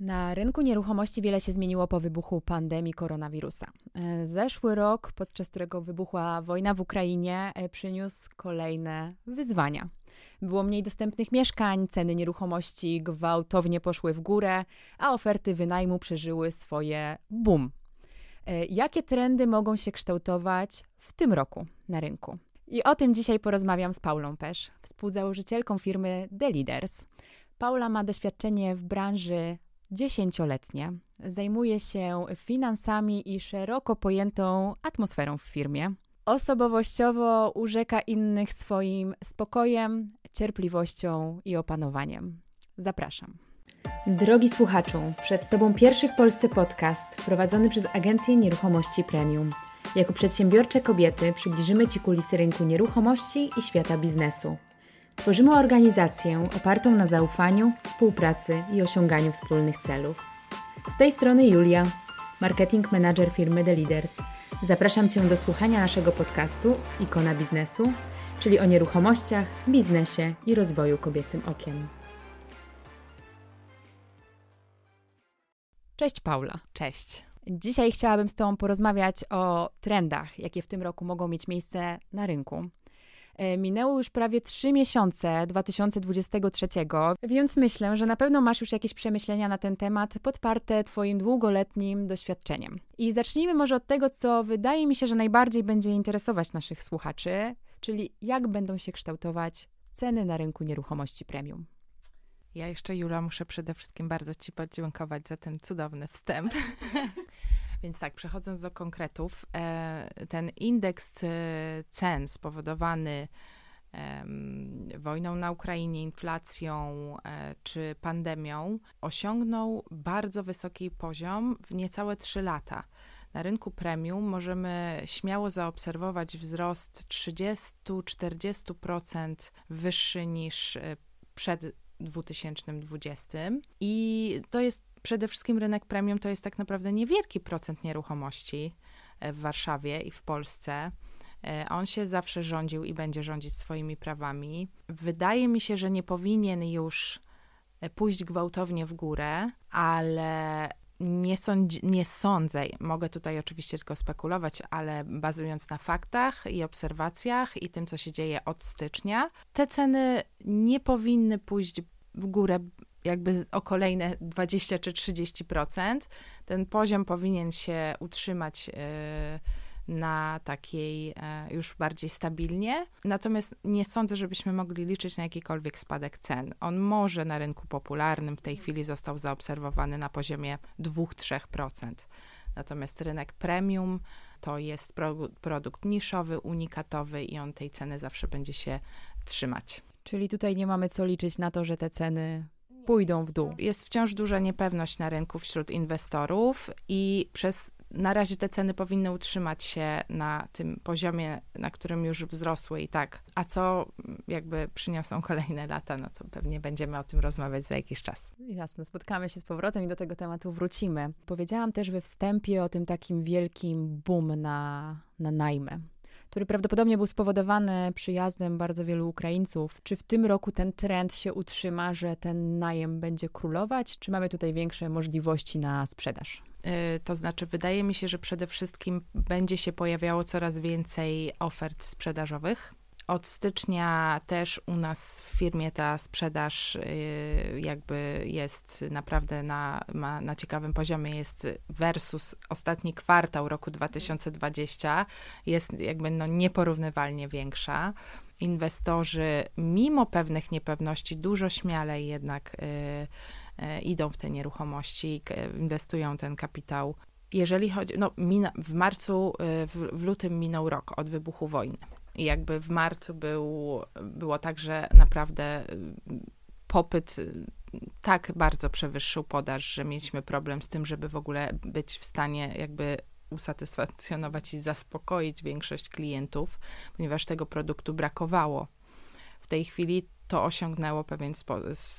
Na rynku nieruchomości wiele się zmieniło po wybuchu pandemii koronawirusa. E, zeszły rok, podczas którego wybuchła wojna w Ukrainie, e, przyniósł kolejne wyzwania. Było mniej dostępnych mieszkań, ceny nieruchomości gwałtownie poszły w górę, a oferty wynajmu przeżyły swoje boom. E, jakie trendy mogą się kształtować w tym roku na rynku? I o tym dzisiaj porozmawiam z Paulą Pesz, współzałożycielką firmy The Leaders. Paula ma doświadczenie w branży dziesięcioletnie. Zajmuje się finansami i szeroko pojętą atmosferą w firmie. Osobowościowo urzeka innych swoim spokojem, cierpliwością i opanowaniem. Zapraszam. Drogi słuchaczu, przed Tobą pierwszy w Polsce podcast prowadzony przez Agencję Nieruchomości Premium. Jako przedsiębiorcze kobiety przybliżymy Ci kulisy rynku nieruchomości i świata biznesu. Tworzymy organizację opartą na zaufaniu, współpracy i osiąganiu wspólnych celów. Z tej strony Julia, marketing manager firmy The Leaders. Zapraszam Cię do słuchania naszego podcastu Ikona Biznesu, czyli o nieruchomościach, biznesie i rozwoju kobiecym okiem. Cześć Paula. Cześć. Dzisiaj chciałabym z Tobą porozmawiać o trendach, jakie w tym roku mogą mieć miejsce na rynku. E, minęło już prawie trzy miesiące 2023, więc myślę, że na pewno masz już jakieś przemyślenia na ten temat podparte Twoim długoletnim doświadczeniem. I zacznijmy może od tego, co wydaje mi się, że najbardziej będzie interesować naszych słuchaczy, czyli jak będą się kształtować ceny na rynku nieruchomości premium. Ja jeszcze, Jula, muszę przede wszystkim bardzo Ci podziękować za ten cudowny wstęp. Więc tak, przechodząc do konkretów, e, ten indeks e, cen spowodowany wojną na Ukrainie, inflacją e, czy pandemią osiągnął bardzo wysoki poziom w niecałe 3 lata. Na rynku premium możemy śmiało zaobserwować wzrost 30-40% wyższy niż przed 2020 i to jest przede wszystkim rynek premium to jest tak naprawdę niewielki procent nieruchomości e, w Warszawie i w Polsce. E, on się zawsze rządził i będzie rządzić swoimi prawami. Wydaje mi się, że nie powinien już e, pójść gwałtownie w górę, ale nie, sądzi, nie sądzę, mogę tutaj oczywiście tylko spekulować, ale bazując na faktach i obserwacjach i tym, co się dzieje od stycznia, te ceny nie powinny pójść w górę jakby o kolejne 20 czy 30%. Ten poziom powinien się utrzymać e, na takiej e, już bardziej stabilnie. Natomiast nie sądzę, żebyśmy mogli liczyć na jakikolwiek spadek cen. On może na rynku popularnym w tej chwili został zaobserwowany na poziomie 2-3%. Natomiast rynek premium to jest produkt niszowy, unikatowy i on tej ceny zawsze będzie się trzymać. Czyli tutaj nie mamy co liczyć na to, że te ceny pójdą w dół. Jest wciąż duża niepewność na rynku wśród inwestorów i przez na razie te ceny powinny utrzymać się na tym poziomie, na którym już wzrosły i tak. A co jakby przyniosą kolejne lata, no to pewnie będziemy o tym rozmawiać za jakiś czas. Jasne, spotkamy się z powrotem i do tego tematu wrócimy. Powiedziałam też we wstępie o tym takim wielkim boom na, na najmy który prawdopodobnie był spowodowany przyjazdem bardzo wielu Ukraińców. Czy w tym roku ten trend się utrzyma, że ten najem będzie królować, czy mamy tutaj większe możliwości na sprzedaż? Y, to znaczy, wydaje mi się, że przede wszystkim będzie się pojawiało coraz więcej ofert sprzedażowych. Od stycznia też u nas w firmie ta sprzedaż y, jakby jest naprawdę na, ma, na ciekawym poziomie, jest versus ostatni kwartał roku 2020 jest jakby no nieporównywalnie większa. Inwestorzy mimo pewnych niepewności dużo śmialej jednak y, y, idą w te nieruchomości, inwestują ten kapitał jeżeli chodzi, no mina, w marcu, w, w, lutym minął rok od wybuchu wojny. I jakby w marcu był, było tak, że naprawdę y, popyt y, tak bardzo przewyższył podaż, że mieliśmy problem z tym, żeby w ogóle być w stanie jakby usatysfakcjonować i zaspokoić większość klientów, ponieważ tego produktu brakowało. W tej chwili to osiągnęło pewien spo,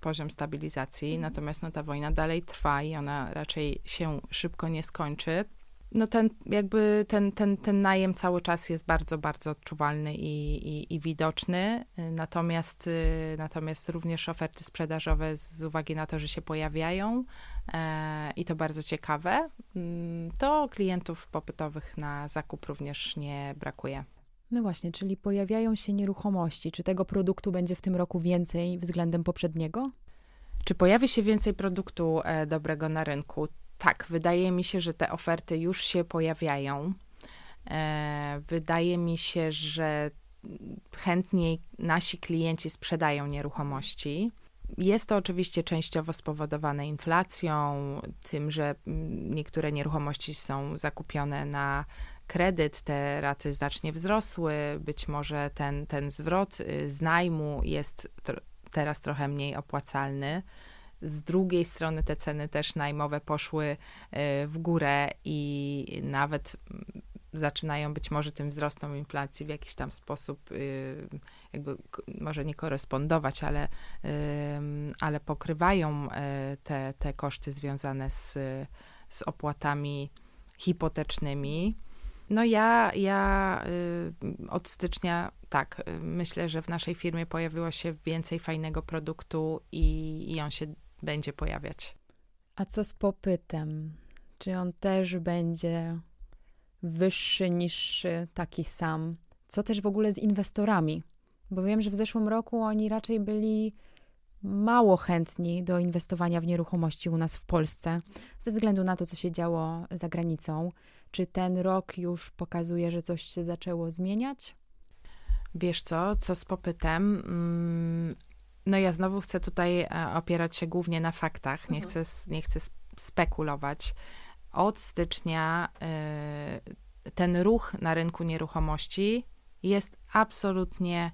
poziom stabilizacji, mhm. natomiast no, ta wojna dalej trwa i ona raczej się szybko nie skończy no ten jakby ten, ten, ten najem cały czas jest bardzo, bardzo odczuwalny i, i, i widoczny. Natomiast, y, natomiast również oferty sprzedażowe z uwagi na to, że się pojawiają, e, i to bardzo ciekawe, mm, to klientów popytowych na zakup również nie brakuje. No właśnie, czyli pojawiają się nieruchomości. Czy tego produktu będzie w tym roku więcej względem poprzedniego? Czy pojawi się więcej produktu e, dobrego na rynku? Tak, wydaje mi się, że te oferty już się pojawiają. E, wydaje mi się, że chętniej nasi klienci sprzedają nieruchomości. Jest to oczywiście częściowo spowodowane inflacją, tym, że mm, niektóre nieruchomości są zakupione na kredyt, te raty znacznie wzrosły, być może ten, ten zwrot y, z najmu jest teraz trochę mniej opłacalny. Z drugiej strony te ceny też najmowe poszły y, w górę i nawet zaczynają być może tym wzrostom inflacji w jakiś tam sposób y, jakby może nie korespondować, ale, ale pokrywają te, te koszty związane z, z opłatami hipotecznymi. No ja, ja y, od stycznia tak, y, myślę, że w naszej firmie pojawiło się więcej fajnego produktu i, i on się będzie pojawiać. A co z popytem? Czy on też będzie wyższy, niższy, taki sam? Co też w ogóle z inwestorami? Bo wiem, że w zeszłym roku oni raczej byli mało chętni do inwestowania w nieruchomości u nas w Polsce, ze względu na to, co się działo za granicą. Czy ten rok już pokazuje, że coś się zaczęło zmieniać? Wiesz co, co z popytem? No ja znowu chcę tutaj e, opierać się głównie na faktach, nie, mhm. chcę, nie chcę spekulować. Od stycznia e, ten ruch na rynku nieruchomości jest absolutnie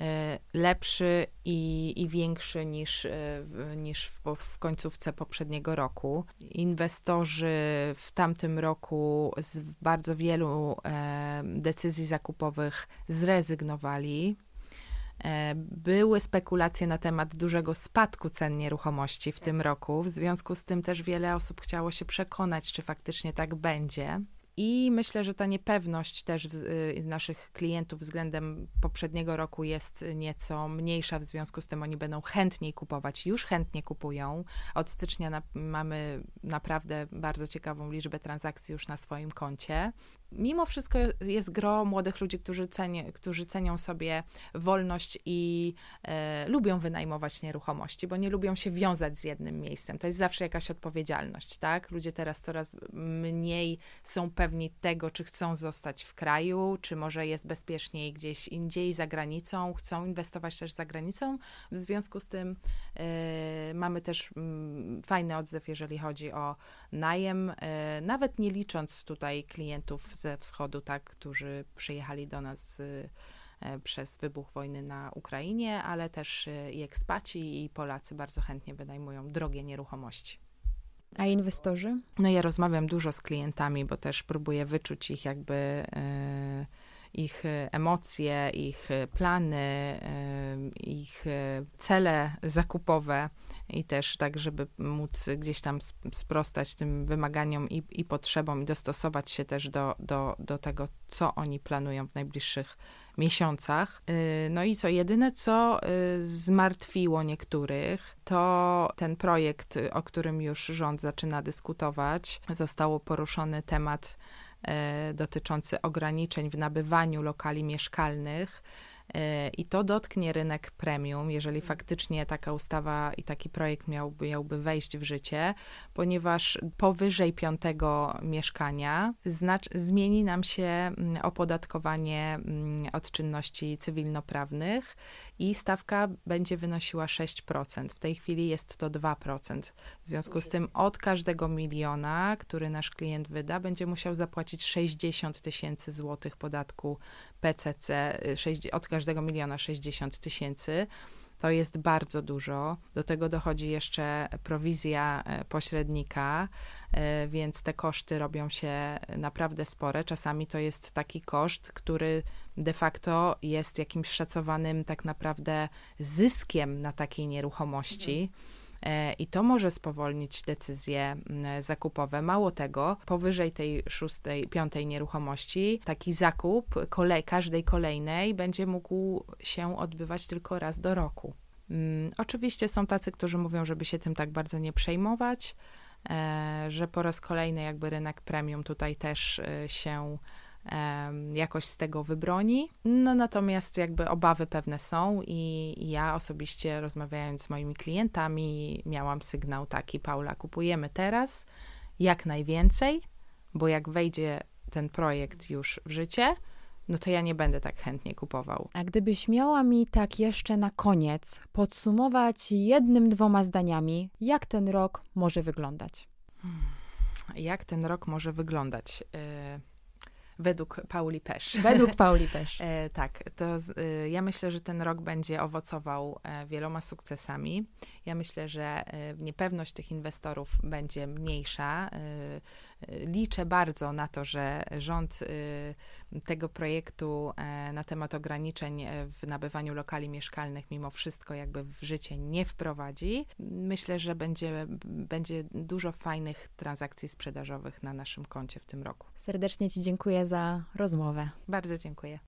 E, lepszy i, i większy niż, e, niż w, w końcówce poprzedniego roku. Inwestorzy w tamtym roku z bardzo wielu e, decyzji zakupowych zrezygnowali. Były spekulacje na temat dużego spadku cen nieruchomości w tym roku. W związku z tym też wiele osób chciało się przekonać, czy faktycznie tak będzie. I myślę, że ta niepewność też y, naszych klientów względem poprzedniego roku jest nieco mniejsza, w związku z tym oni będą chętniej kupować, już chętnie kupują. Od stycznia na, mamy naprawdę bardzo ciekawą liczbę transakcji już na swoim koncie mimo wszystko jest gro młodych ludzi, którzy, ceni, którzy cenią sobie wolność i e, lubią wynajmować nieruchomości, bo nie lubią się wiązać z jednym miejscem. To jest zawsze jakaś odpowiedzialność, tak? Ludzie teraz coraz mniej są pewni tego, czy chcą zostać w kraju, czy może jest bezpieczniej gdzieś indziej, za granicą, chcą inwestować też za granicą. W związku z tym e, mamy też m, mm, fajny odzew, jeżeli chodzi o najem, e, nawet nie licząc tutaj klientów ze wschodu, tak, którzy przyjechali do nas e, przez wybuch wojny na Ukrainie, ale też e, i ekspaci i Polacy bardzo chętnie wynajmują drogie nieruchomości. A inwestorzy? No ja rozmawiam dużo z klientami, bo też próbuję wyczuć ich jakby ich emocje, ich plany, ich cele zakupowe i też tak, żeby móc gdzieś tam sprostać tym wymaganiom i, i potrzebom i dostosować się też do, do, do tego, co oni planują w najbliższych miesiącach. No i co, jedyne co zmartwiło niektórych, to ten projekt, o którym już rząd zaczyna dyskutować. Zostało poruszony temat dotyczący ograniczeń w nabywaniu lokali mieszkalnych E, I to dotknie rynek premium, jeżeli mm. faktycznie taka ustawa i taki projekt miałby, miałby wejść w życie, ponieważ powyżej piątego mieszkania znacz, zmieni nam się mm, opodatkowanie mm, od czynności cywilnoprawnych i stawka będzie wynosiła 6%. W tej chwili jest to 2%. W związku z tym od każdego miliona, który nasz klient wyda, będzie musiał zapłacić 60 tysięcy złotych podatku PCC, y, od każdego miliona 60 tysięcy. To jest bardzo dużo. Do tego dochodzi jeszcze prowizja e, pośrednika, e, więc te koszty robią się naprawdę spore. Czasami to jest taki koszt, który de facto jest jakimś szacowanym tak naprawdę zyskiem na takiej nieruchomości. Mhm E, i to może spowolnić decyzje zakupowe. Mało tego, powyżej tej szóstej, piątej nieruchomości, taki zakup kolej, każdej kolejnej będzie mógł się odbywać tylko raz do roku. Oczywiście są tacy, którzy mówią, żeby się tym tak bardzo nie przejmować, e, że po raz kolejny jakby rynek premium tutaj też e, się jakoś z tego wybroni. No natomiast jakby obawy pewne są i ja osobiście rozmawiając z moimi klientami miałam sygnał taki, Paula, kupujemy teraz jak najwięcej, bo jak wejdzie ten projekt już w życie, no to ja nie będę tak chętnie kupował. A gdybyś miała mi tak jeszcze na koniec podsumować jednym, dwoma zdaniami, jak ten rok może wyglądać? Hmm. Jak ten rok może wyglądać? Y Według Pauli Pesz. Według Pauli Pesz. e, tak, to e, ja myślę, że ten rok będzie owocował e, wieloma sukcesami. Ja myślę, że e, niepewność tych inwestorów będzie mniejsza. E, e, liczę bardzo na to, że rząd tego projektu na temat ograniczeń w nabywaniu lokali mieszkalnych mimo wszystko jakby w życie nie wprowadzi. Myślę, że będzie, będzie dużo fajnych transakcji sprzedażowych na naszym koncie w tym roku. Serdecznie Ci dziękuję za rozmowę. Bardzo dziękuję.